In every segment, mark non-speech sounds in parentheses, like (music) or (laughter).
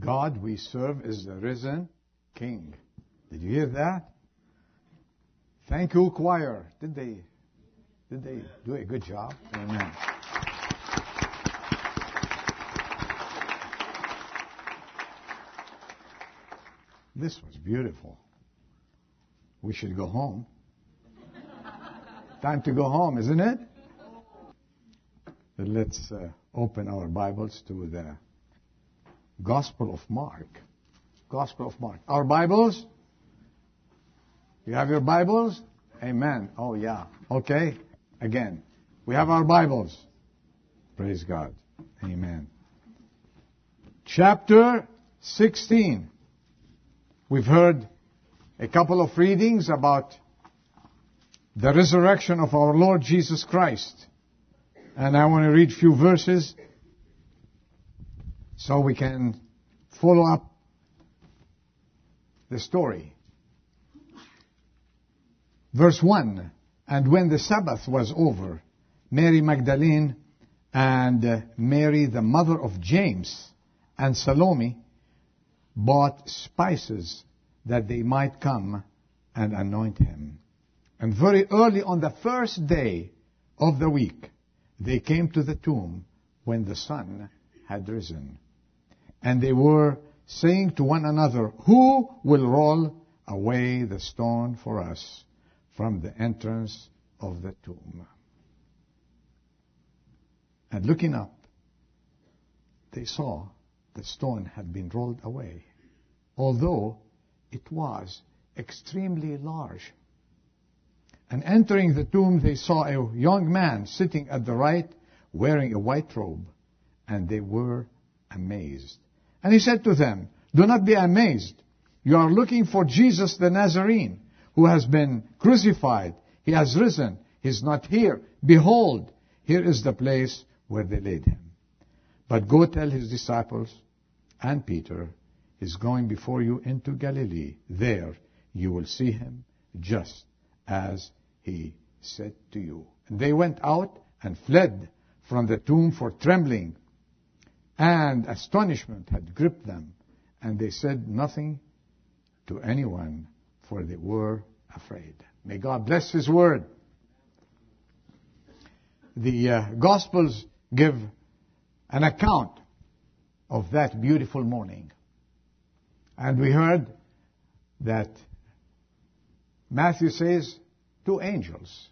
God we serve is the risen King. Did you hear that? Thank you, choir. Did they did they do a good job? Amen. This was beautiful. We should go home. Time to go home, isn't it? Let's uh, open our Bibles to the Gospel of Mark. Gospel of Mark. Our Bibles? You have your Bibles? Amen. Oh, yeah. Okay. Again. We have our Bibles. Praise God. Amen. Chapter 16. We've heard a couple of readings about the resurrection of our Lord Jesus Christ. And I want to read a few verses so we can follow up the story. Verse 1 And when the Sabbath was over, Mary Magdalene and uh, Mary, the mother of James, and Salome bought spices that they might come and anoint him. And very early on the first day of the week, they came to the tomb when the sun had risen. And they were saying to one another, Who will roll away the stone for us from the entrance of the tomb? And looking up, they saw the stone had been rolled away, although it was extremely large. And entering the tomb, they saw a young man sitting at the right, wearing a white robe, and they were amazed. And he said to them, Do not be amazed. You are looking for Jesus the Nazarene, who has been crucified. He has risen. He is not here. Behold, here is the place where they laid him. But go tell his disciples and Peter, He's going before you into Galilee. There you will see him just as he said to you. And they went out and fled from the tomb for trembling and astonishment had gripped them, and they said nothing to anyone, for they were afraid. May God bless His word. The uh, Gospels give an account of that beautiful morning. And we heard that Matthew says two angels.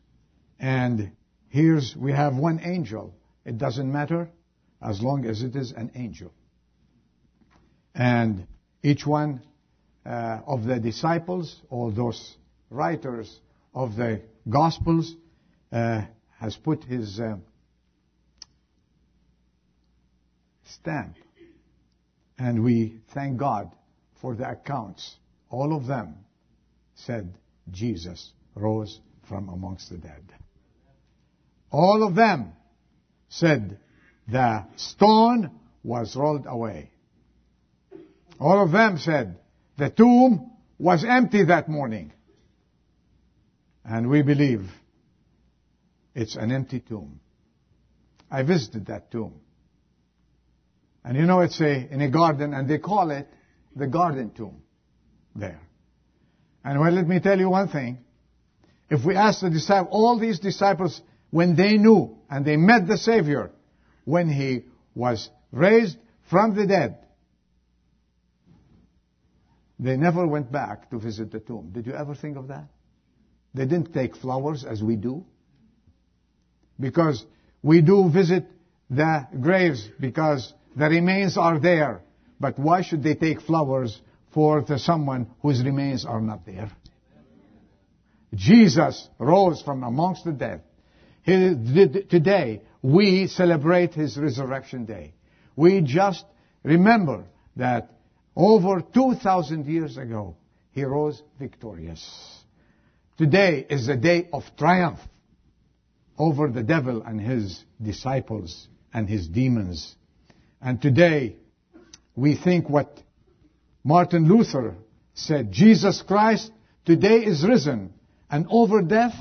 And here's, we have one angel. It doesn't matter as long as it is an angel. And each one uh, of the disciples, all those writers of the Gospels, uh, has put his uh, stamp. And we thank God for the accounts. All of them said Jesus rose from amongst the dead. All of them said the stone was rolled away. All of them said the tomb was empty that morning. And we believe it's an empty tomb. I visited that tomb. And you know, it's a, in a garden, and they call it the garden tomb there. And well, let me tell you one thing. If we ask the disciples, all these disciples, when they knew and they met the Savior, when He was raised from the dead, they never went back to visit the tomb. Did you ever think of that? They didn't take flowers as we do. Because we do visit the graves because the remains are there. But why should they take flowers for someone whose remains are not there? Jesus rose from amongst the dead. He, today, we celebrate His resurrection day. We just remember that over 2,000 years ago, He rose victorious. Today is a day of triumph over the devil and his disciples and his demons. And today, we think what Martin Luther said, Jesus Christ today is risen and over death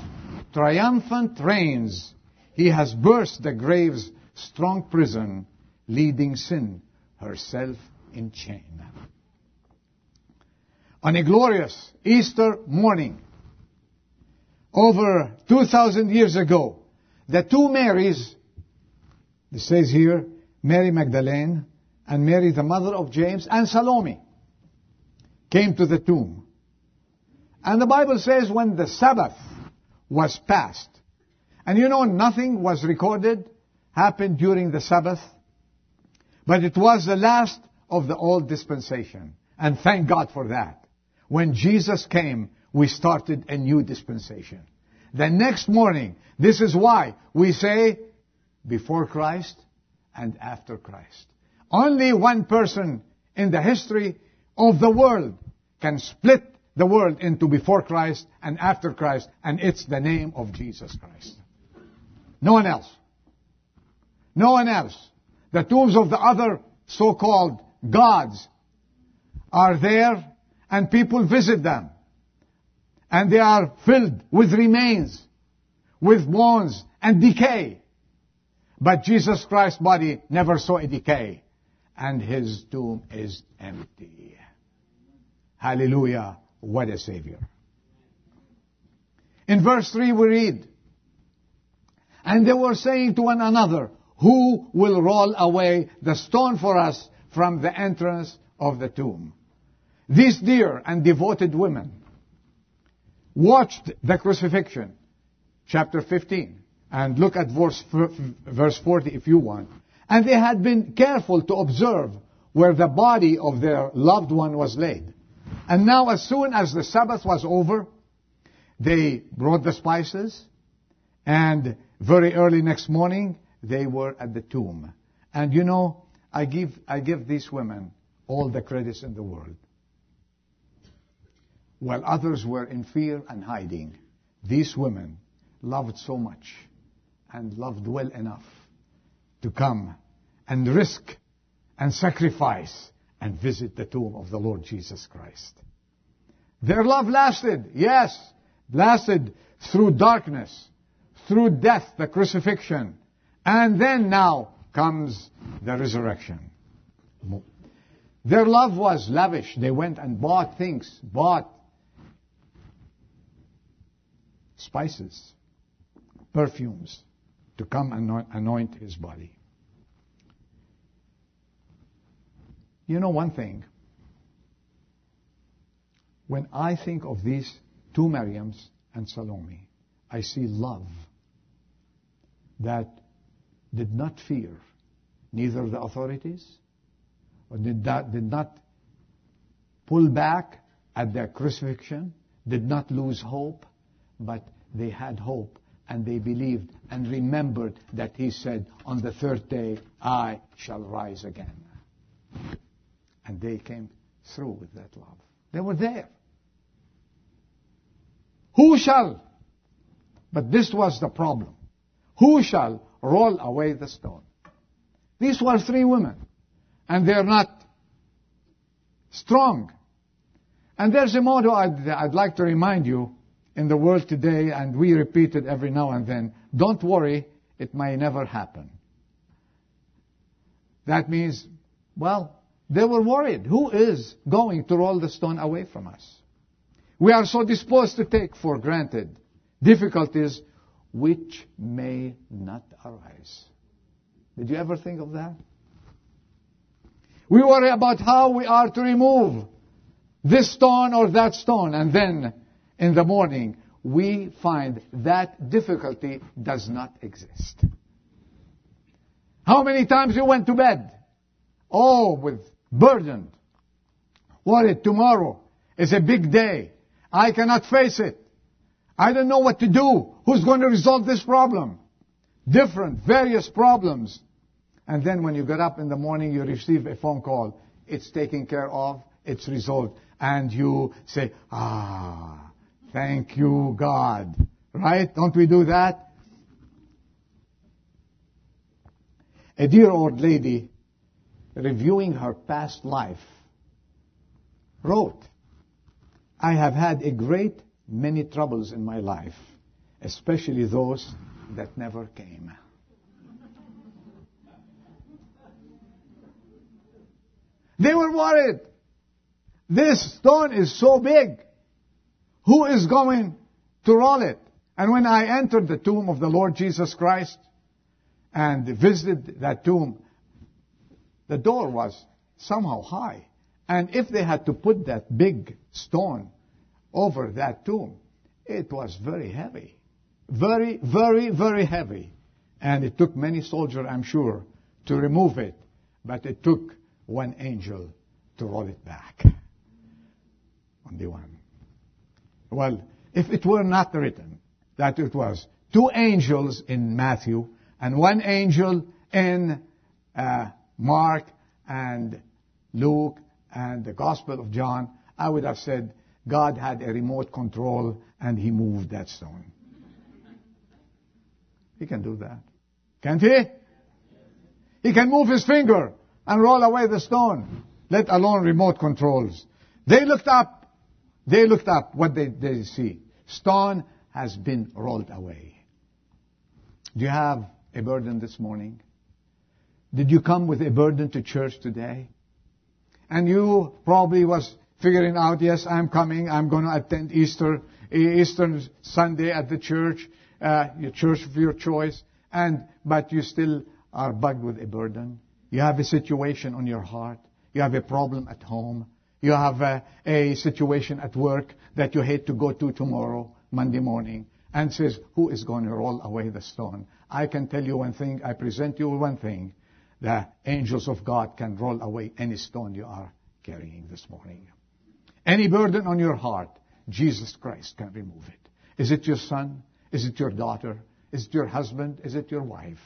triumphant reigns. He has burst the grave's strong prison, leading sin herself in chain. On a glorious Easter morning, over 2,000 years ago, the two Marys, it says here, Mary Magdalene and Mary the mother of James and Salome, came to the tomb. And the Bible says when the Sabbath was passed, and you know nothing was recorded happened during the Sabbath, but it was the last of the old dispensation. And thank God for that. When Jesus came, we started a new dispensation. The next morning, this is why we say before Christ and after Christ. Only one person in the history of the world can split the world into before Christ and after Christ, and it's the name of Jesus Christ. No one else. No one else. The tombs of the other so-called gods are there and people visit them. And they are filled with remains, with bones and decay. But Jesus Christ's body never saw a decay. And his tomb is empty. Hallelujah. What a Savior. In verse 3 we read, And they were saying to one another, Who will roll away the stone for us from the entrance of the tomb? These dear and devoted women watched the crucifixion, chapter 15, and look at verse, verse 40 if you want. And they had been careful to observe where the body of their loved one was laid. And now as soon as the Sabbath was over, they brought the spices, and very early next morning, they were at the tomb. And you know, I give, I give these women all the credits in the world. While others were in fear and hiding, these women loved so much and loved well enough to come and risk and sacrifice and visit the tomb of the Lord Jesus Christ. Their love lasted, yes, lasted through darkness, through death, the crucifixion, and then now comes the resurrection. Their love was lavish. They went and bought things, bought spices, perfumes to come and anoint his body. You know one thing. When I think of these two Mariams and Salome, I see love that did not fear neither the authorities or did not, did not pull back at their crucifixion, did not lose hope, but they had hope and they believed and remembered that he said, on the third day, I shall rise again. And they came through with that love. They were there. Who shall? But this was the problem. Who shall roll away the stone? These were three women. And they're not strong. And there's a motto I'd, I'd like to remind you in the world today, and we repeat it every now and then. Don't worry, it may never happen. That means, well, they were worried. Who is going to roll the stone away from us? We are so disposed to take for granted difficulties which may not arise. Did you ever think of that? We worry about how we are to remove this stone or that stone, and then in the morning, we find that difficulty does not exist. How many times you went to bed? Oh, with burdened. Worried tomorrow is a big day. I cannot face it. I don't know what to do. Who's going to resolve this problem? Different, various problems. And then when you get up in the morning, you receive a phone call. It's taken care of. It's resolved. And you say, ah, Thank you, God. Right? Don't we do that? A dear old lady, reviewing her past life, wrote, I have had a great many troubles in my life, especially those that never came. They were worried. This stone is so big. Who is going to roll it? And when I entered the tomb of the Lord Jesus Christ and visited that tomb, the door was somehow high. And if they had to put that big stone over that tomb, it was very heavy. Very, very, very heavy. And it took many soldiers, I'm sure, to remove it. But it took one angel to roll it back. Only one. Well, if it were not written that it was two angels in Matthew and one angel in uh, Mark and Luke and the Gospel of John, I would have said God had a remote control and he moved that stone. He can do that. Can't he? He can move his finger and roll away the stone, let alone remote controls. They looked up. They looked up. What they, they see? Stone has been rolled away. Do you have a burden this morning? Did you come with a burden to church today? And you probably was figuring out, yes, I'm coming, I'm going to attend Easter, Easter Sunday at the church, uh, your church of your choice, and, but you still are bugged with a burden. You have a situation on your heart. You have a problem at home. You have a, a situation at work that you hate to go to tomorrow, Monday morning, and says, who is going to roll away the stone? I can tell you one thing. I present you one thing. The angels of God can roll away any stone you are carrying this morning. Any burden on your heart, Jesus Christ can remove it. Is it your son? Is it your daughter? Is it your husband? Is it your wife?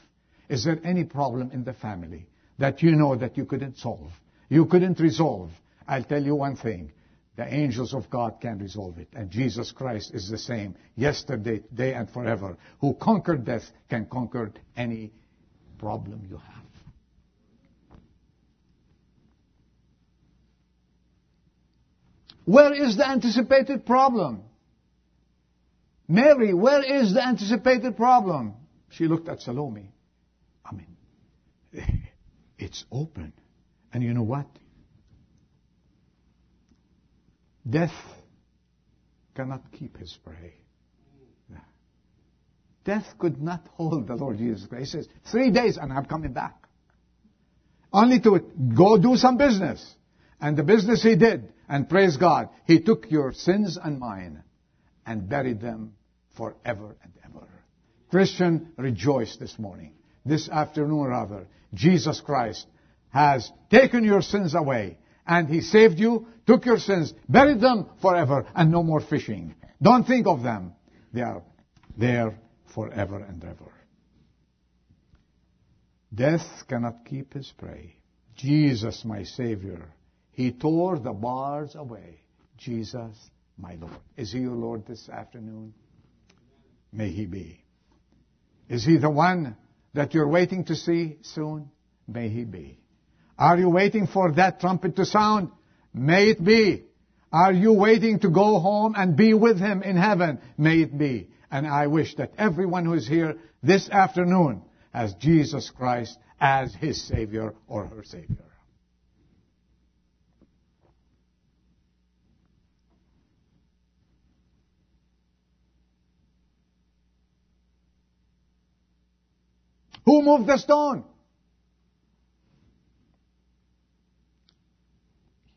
Is there any problem in the family that you know that you couldn't solve? You couldn't resolve? I'll tell you one thing. The angels of God can resolve it. And Jesus Christ is the same yesterday, today, and forever. Who conquered death can conquer any problem you have. Where is the anticipated problem? Mary, where is the anticipated problem? She looked at Salome. I mean, (laughs) it's open. And you know what? Death cannot keep his prey. Death could not hold the Lord Jesus Christ. He says, three days and I'm coming back. Only to go do some business. And the business he did, and praise God, he took your sins and mine and buried them forever and ever. Christian, rejoice this morning. This afternoon rather. Jesus Christ has taken your sins away and he saved you, took your sins, buried them forever and no more fishing. Don't think of them. They are there forever and ever. Death cannot keep his prey. Jesus, my Savior, he tore the bars away. Jesus, my Lord. Is he your Lord this afternoon? May he be. Is he the one that you're waiting to see soon? May he be. Are you waiting for that trumpet to sound? May it be. Are you waiting to go home and be with him in heaven? May it be. And I wish that everyone who is here this afternoon has Jesus Christ as his Savior or her Savior. Who moved the stone?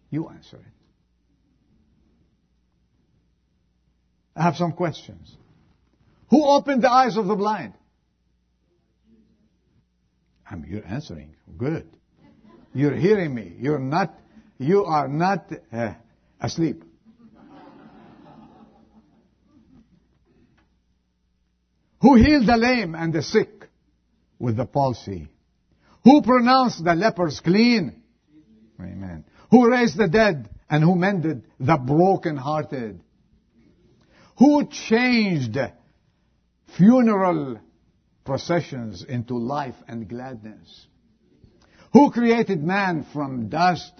You answer it. I have some questions. Who opened the eyes of the blind? I mean, you're answering. Good. You're hearing me. You're not, you are not uh, asleep. Who healed the lame and the sick? With the palsy? Who pronounced the lepers clean? Amen. Who raised the dead and who mended the broken-hearted? Who changed funeral processions into life and gladness? Who created man from dust?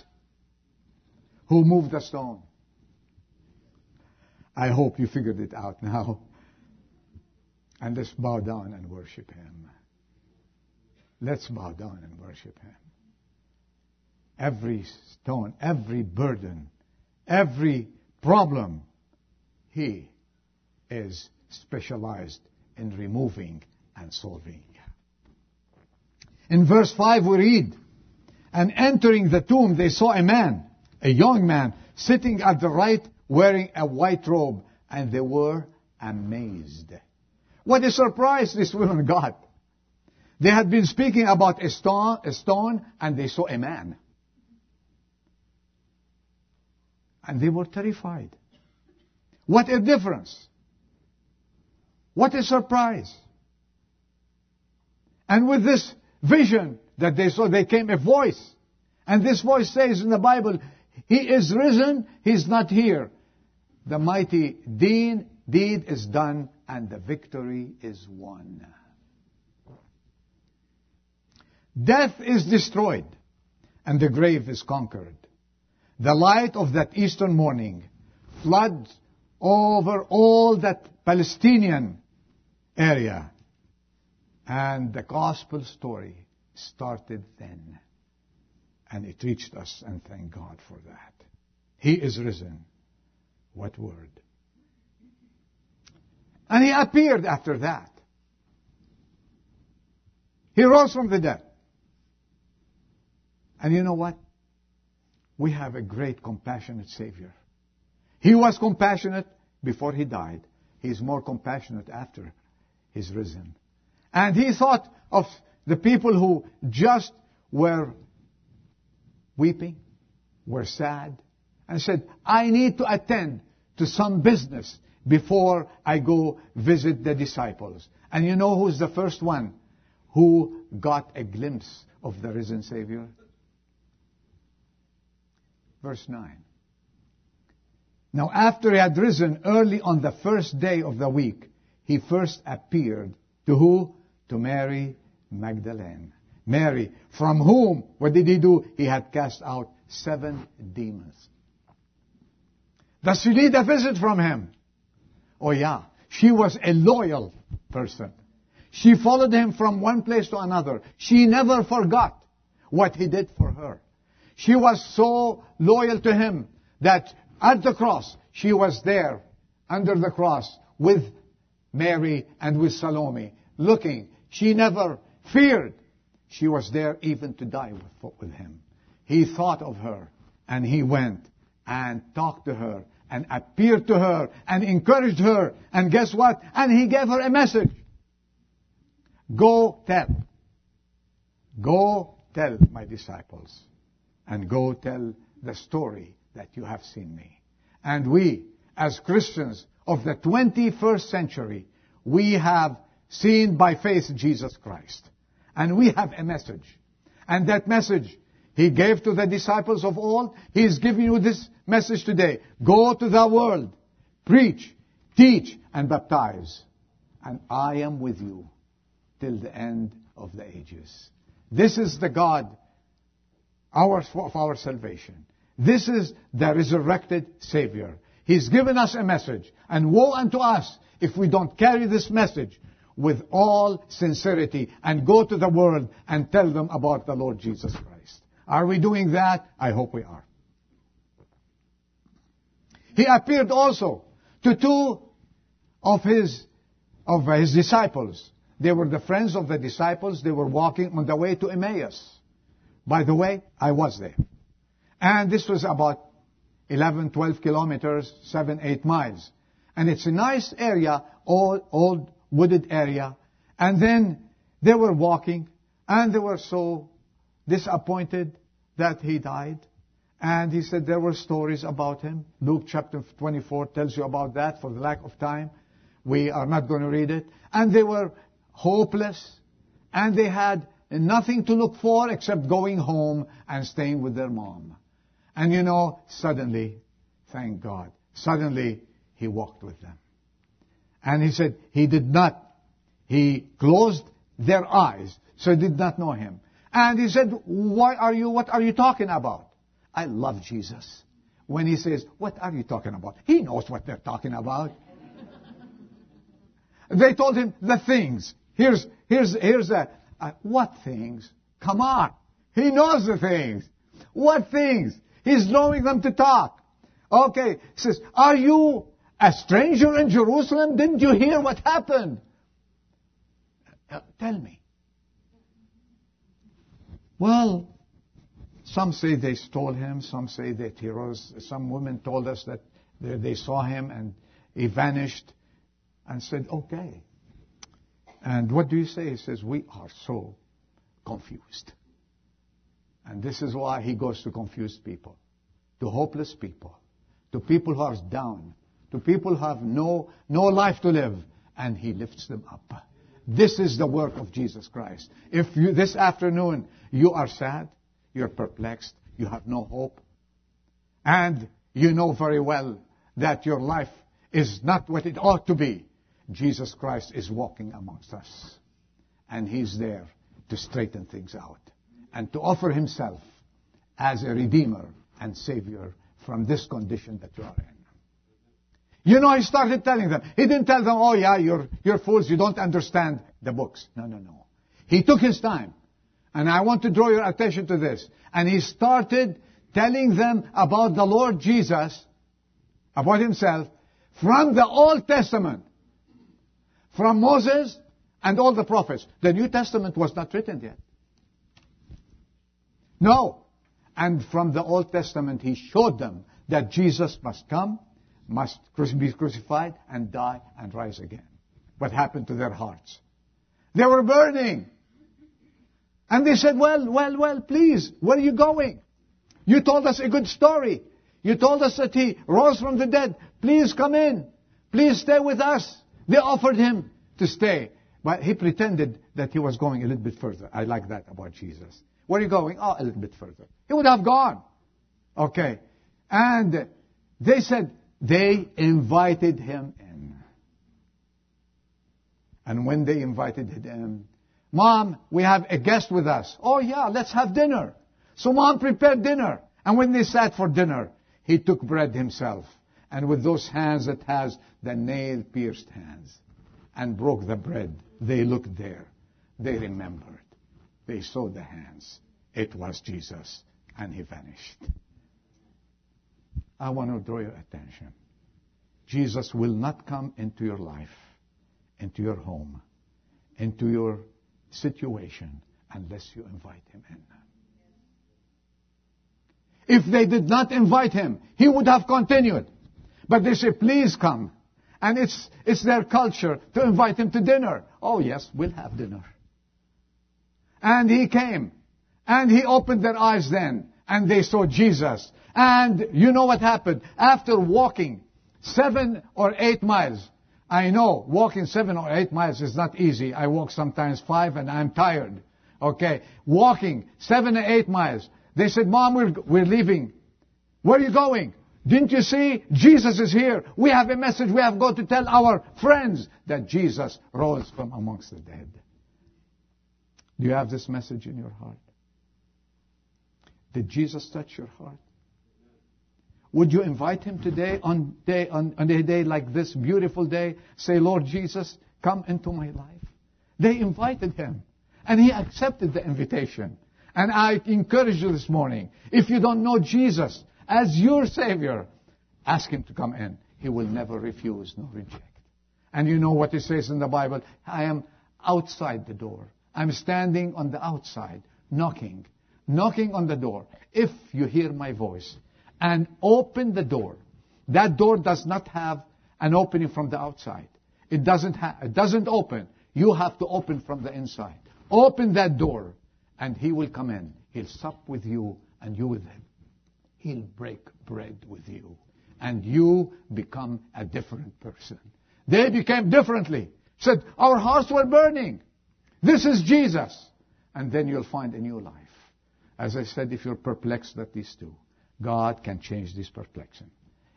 Who moved the stone? I hope you figured it out now. And let's bow down and worship Him. Let's bow down and worship Him. every stone, every burden, every problem. He is specialized in removing and solving. In verse 5 we read, And entering the tomb they saw a man, a young man, sitting at the right wearing a white robe, and they were amazed. What a surprise this woman got. They had been speaking about a stone, a stone, and they saw a man. And they were terrified. What a difference. What a surprise. And with this vision that they saw, there came a voice. And this voice says in the Bible, He is risen, He's not here. The mighty deed, deed is done and the victory is won. Death is destroyed and the grave is conquered. The light of that Eastern morning floods over all that Palestinian area. And the gospel story started then. And it reached us, and thank God for that. He is risen. What word? And he appeared after that. He rose from the dead. And you know what? We have a great compassionate Savior. He was compassionate before he died. He is more compassionate after he's risen. And he thought of the people who just were weeping, were sad, and said, I need to attend to some business before I go visit the disciples. And you know who's the first one who got a glimpse of the risen Savior? Verse 9. Now after he had risen early on the first day of the week, he first appeared to who? To Mary Magdalene. Mary, from whom, what did he do? He had cast out seven demons. Does she need a visit from him? Oh yeah. She was a loyal person. She followed him from one place to another. She never forgot what he did for her. She was so loyal to him that at the cross, she was there under the cross with Mary and with Salome, looking. She never feared. She was there even to die with, with him. He thought of her and he went and talked to her and appeared to her and encouraged her. And guess what? And he gave her a message. Go tell. Go tell my disciples. And go tell the story that you have seen me. And we, as Christians of the 21st century, we have seen by faith Jesus Christ. And we have a message. And that message he gave to the disciples of old. He is giving you this message today. Go to the world, preach, teach, and baptize. And I am with you till the end of the ages. This is the God our, of our salvation. This is the resurrected Savior. He's given us a message. And woe unto us if we don't carry this message with all sincerity and go to the world and tell them about the Lord Jesus Christ. Are we doing that? I hope we are. He appeared also to two of his, of his disciples. They were the friends of the disciples. They were walking on the way to Emmaus. By the way, I was there. And this was about 11, 12 kilometers, 7, 8 miles. And it's a nice area, old, old wooded area. And then they were walking and they were so disappointed that he died. And he said there were stories about him. Luke chapter 24 tells you about that for the lack of time. We are not going to read it. And they were hopeless. And they had nothing to look for except going home and staying with their mom. And you know, suddenly, thank God, suddenly he walked with them. And he said he did not, he closed their eyes, so they did not know him. And he said, why are you, what are you talking about? I love Jesus. When he says, what are you talking about? He knows what they're talking about. they told him the things. Here's, here's, here's a, uh, what things? Come on. He knows the things. What things? He's knowing them to talk. Okay, he says, are you a stranger in Jerusalem? Didn't you hear what happened? Uh, tell me. Well, some say they stole him, some say that he rose. Some women told us that they saw him and he vanished and said, okay. And what do you say? He says, we are so confused. And this is why he goes to confused people, to hopeless people, to people who are down, to people who have no, no life to live, and he lifts them up. This is the work of Jesus Christ. If you, this afternoon you are sad, you're perplexed, you have no hope, and you know very well that your life is not what it ought to be, Jesus Christ is walking amongst us. And He's there to straighten things out and to offer Himself as a Redeemer and Savior from this condition that you are in. You know, He started telling them. He didn't tell them, oh yeah, you're, you're fools, you don't understand the books. No, no, no. He took His time. And I want to draw your attention to this. And He started telling them about the Lord Jesus, about Himself, from the Old Testament. From Moses and all the prophets. The New Testament was not written yet. No. And from the Old Testament, he showed them that Jesus must come, must be crucified, and die and rise again. What happened to their hearts? They were burning. And they said, well, well, well, please, where are you going? You told us a good story. You told us that he rose from the dead. Please come in. Please stay with us. They offered him to stay. But he pretended that he was going a little bit further. I like that about Jesus. Where are you going? Oh, a little bit further. He would have gone. Okay. And they said they invited him in. And when they invited him, Mom, we have a guest with us. Oh yeah, let's have dinner. So mom prepared dinner. And when they sat for dinner, he took bread himself. And with those hands that has the nail pierced hands, and broke the bread. They looked there. They remembered. They saw the hands. It was Jesus, and he vanished. I want to draw your attention. Jesus will not come into your life, into your home, into your situation, unless you invite him in. If they did not invite him, he would have continued. But they say, please come. And it's, it's their culture to invite him to dinner. Oh yes, we'll have dinner. And he came. And he opened their eyes then. And they saw Jesus. And you know what happened? After walking seven or eight miles, I know walking seven or eight miles is not easy. I walk sometimes five and I'm tired. Okay. Walking seven or eight miles. They said, Mom, we're, we're leaving. Where are you going? Didn't you see? Jesus is here. We have a message we have got to tell our friends that Jesus rose from amongst the dead. Do you have this message in your heart? Did Jesus touch your heart? Would you invite him today on, day, on, on a day like this beautiful day? Say, Lord Jesus, come into my life. They invited him. And he accepted the invitation. And I encourage you this morning, if you don't know Jesus, as your Savior, ask Him to come in. He will never refuse nor reject. And you know what He says in the Bible? I am outside the door. I'm standing on the outside, knocking, knocking on the door. If you hear my voice and open the door, that door does not have an opening from the outside. It doesn't ha- it doesn't open. You have to open from the inside. Open that door and he will come in. He'll sup with you and you with him. He'll break bread with you. And you become a different person. They became differently. Said, our hearts were burning. This is Jesus. And then you'll find a new life. As I said, if you're perplexed at these two, God can change this perplexion.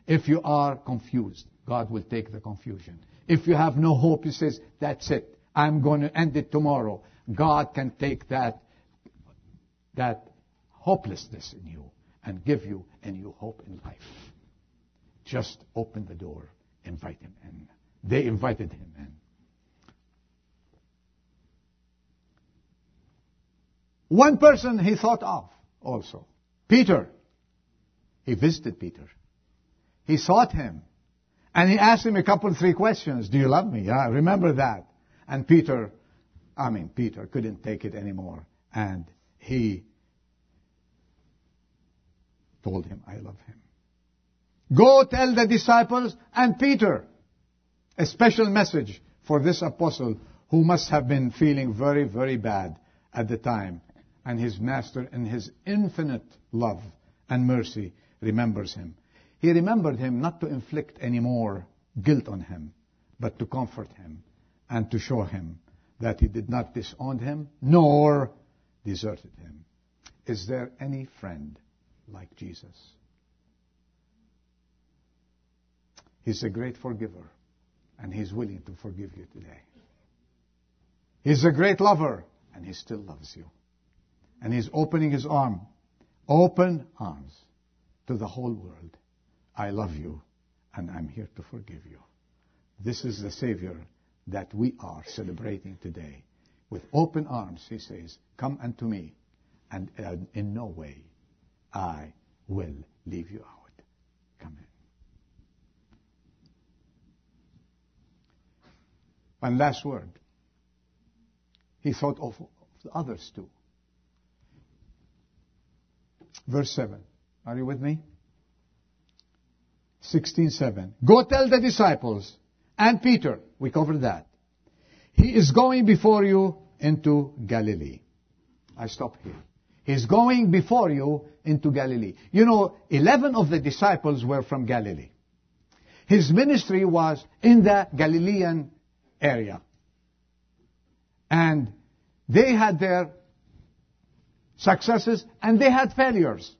If you are confused, God will take the confusion. If you have no hope, He says, that's it. I'm going to end it tomorrow. God can take that, that hopelessness in you and give you a new hope in life. Just open the door, invite him in. They invited him in. One person he thought of also. Peter. He visited Peter. He sought him. And he asked him a couple, three questions. Do you love me? Yeah, remember that. And Peter, I mean, Peter couldn't take it anymore. And he told him, I love him. Go tell the disciples and Peter. A special message for this apostle who must have been feeling very, very bad at the time. And his master, in his infinite love and mercy, remembers him. He remembered him not to inflict any more guilt on him, but to comfort him and to show him that he did not disown him nor deserted him. Is there any friend like Jesus? He's a great forgiver, and He's willing to forgive you today. He's a great lover, and He still loves you. And He's opening His arm, open arms to the whole world. I love you, and I'm here to forgive you. This is the Savior that we are celebrating today. With open arms, He says, Come unto me, and uh, in no way I will leave you out. Come in. One last word. He thought of, the others too. Verse 7. Are you with me? 16:7. Go tell the disciples and Peter, we covered that. He is going before you into Galilee. I stop here. He's going before you into Galilee. You know, 11 of the disciples were from Galilee. His ministry was in the Galilean area. And they had their successes and they had failures.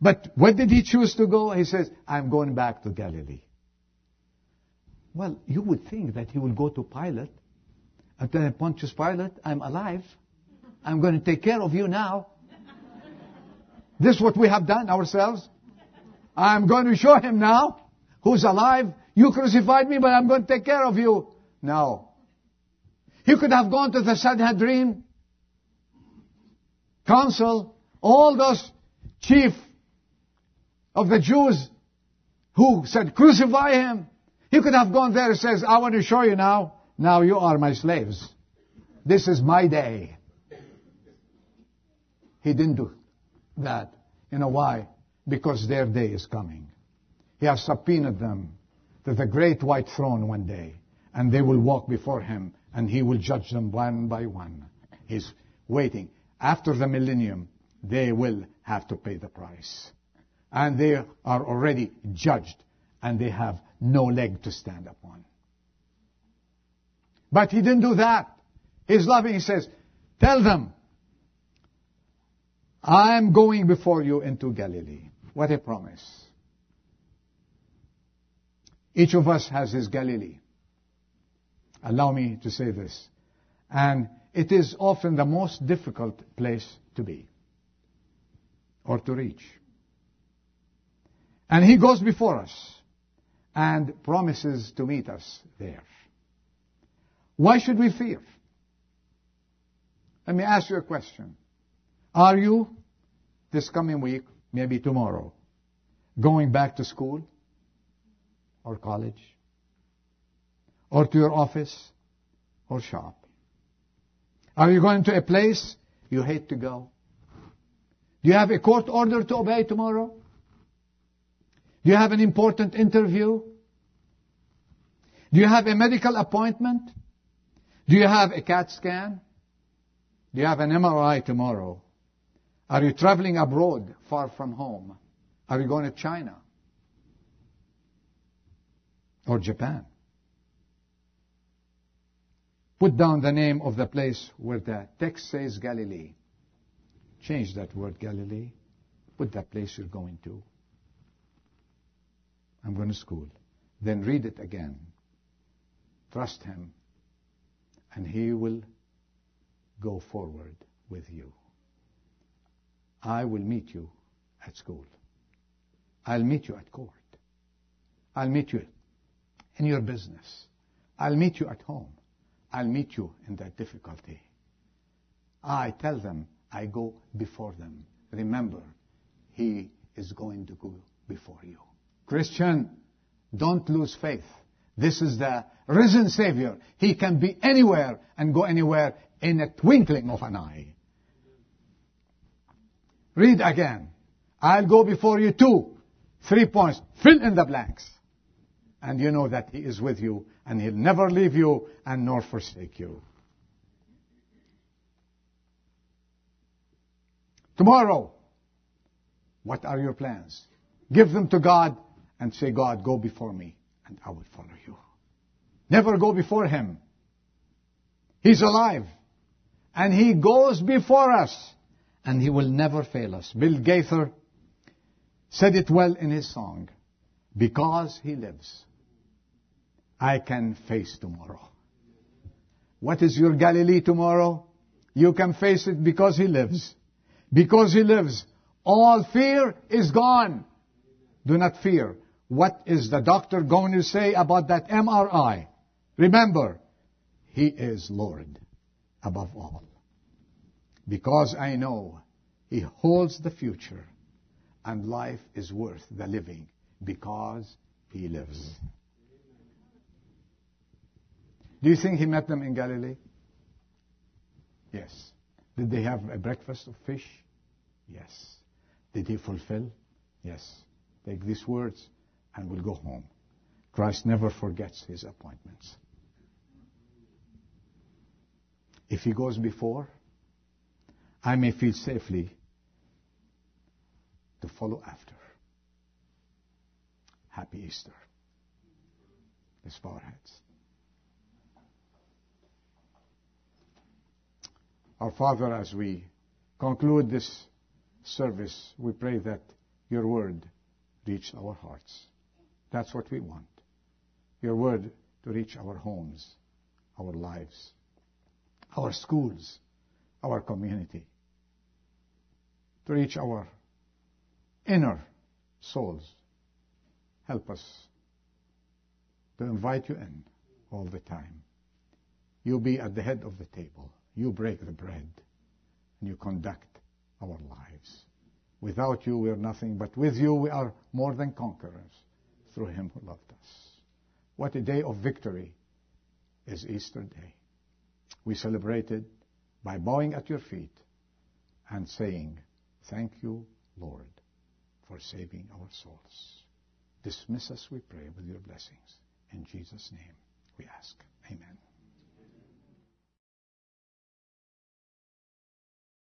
But where did he choose to go? He says, I'm going back to Galilee. Well, you would think that he would go to Pilate and tell Pontius Pilate, I'm alive. I'm going to take care of you now. this is what we have done ourselves. I'm going to show him now who's alive. You crucified me, but I'm going to take care of you. No. He could have gone to the Sanhedrin council, all those chief of the Jews who said, crucify him. He could have gone there and says, I want to show you now. Now you are my slaves. This is my day. He didn't do that. You know why? Because their day is coming. He has subpoenaed them to the great white throne one day and they will walk before him and he will judge them one by one. He's waiting. After the millennium, they will have to pay the price. And they are already judged and they have no leg to stand upon. But he didn't do that. He's loving. He says, tell them, I'm going before you into Galilee. What a promise. Each of us has his Galilee. Allow me to say this. And it is often the most difficult place to be or to reach. And He goes before us and promises to meet us there. Why should we fear? Let me ask you a question. Are you, this coming week, maybe tomorrow, going back to school or college? or to your office or shop? Are you going to a place you hate to go? Do you have a court order to obey tomorrow? Do you have an important interview? Do you have a medical appointment? Do you have a CAT scan? Do you have an MRI tomorrow? Are you traveling abroad far from home? Are you going to China? Or Japan? Put down the name of the place where the text says Galilee. Change that word Galilee. Put that place you're going to. I'm going to school. Then read it again. Trust Him. And He will go forward with you. I will meet you at school. I'll meet you at court. I'll meet you in your business. I'll meet you at home. I'll meet you in that difficulty. I tell them I go before them. Remember, He is going to go before you. Christian, don't lose faith. This is the risen Savior. He can be anywhere and go anywhere in a twinkling of an eye. Read again. I'll go before you two. Three points. Fill in the blanks. And you know that He is with you and He'll never leave you and nor forsake you. Tomorrow, what are your plans? Give them to God and say, God, go before me and I will follow you. Never go before Him. He's alive. And He goes before us. And He will never fail us. Bill Gaither said it well in his song. Because He lives, I can face tomorrow. What is your Galilee tomorrow? You can face it because He lives. Because He lives, all fear is gone. Do not fear. What is the doctor going to say about that MRI? Remember, He is Lord above all. Because I know He holds the future and life is worth the living because He lives. Do you think He met them in Galilee? Yes. Did they have a breakfast of fish? Yes. Did He fulfill? Yes. Take these words and we'll go home. Christ never forgets His appointments. If He goes before, I may feel safely to follow after. Happy Easter. Let's bow our heads. Our Father, as we conclude this service, we pray that your word reach our hearts. That's what we want. Your word to reach our homes, our lives, our schools, our community, to reach our inner souls. Help us to invite you in all the time. You be at the head of the table. You break the bread and you conduct our lives. Without you, we are nothing, but with you, we are more than conquerors through him who loved us. What a day of victory is Easter Day. We celebrate it by bowing at your feet and saying, Thank you, Lord, for saving our souls. Dismiss us, we pray, with your blessings. In Jesus' name we ask. Amen.